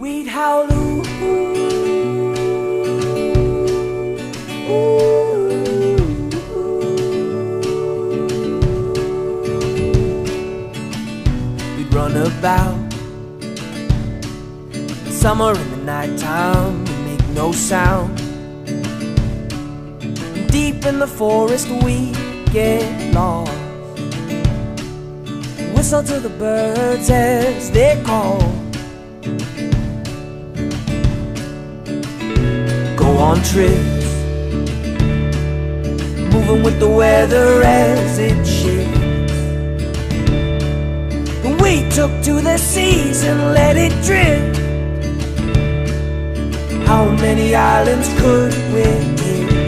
We'd howl ooh, ooh, ooh. We'd run about Summer in the nighttime, we make no sound. Deep in the forest we get lost. Whistle to the birds as they call on trips. Moving with the weather as it shifts We took to the seas and let it drift How many islands could we?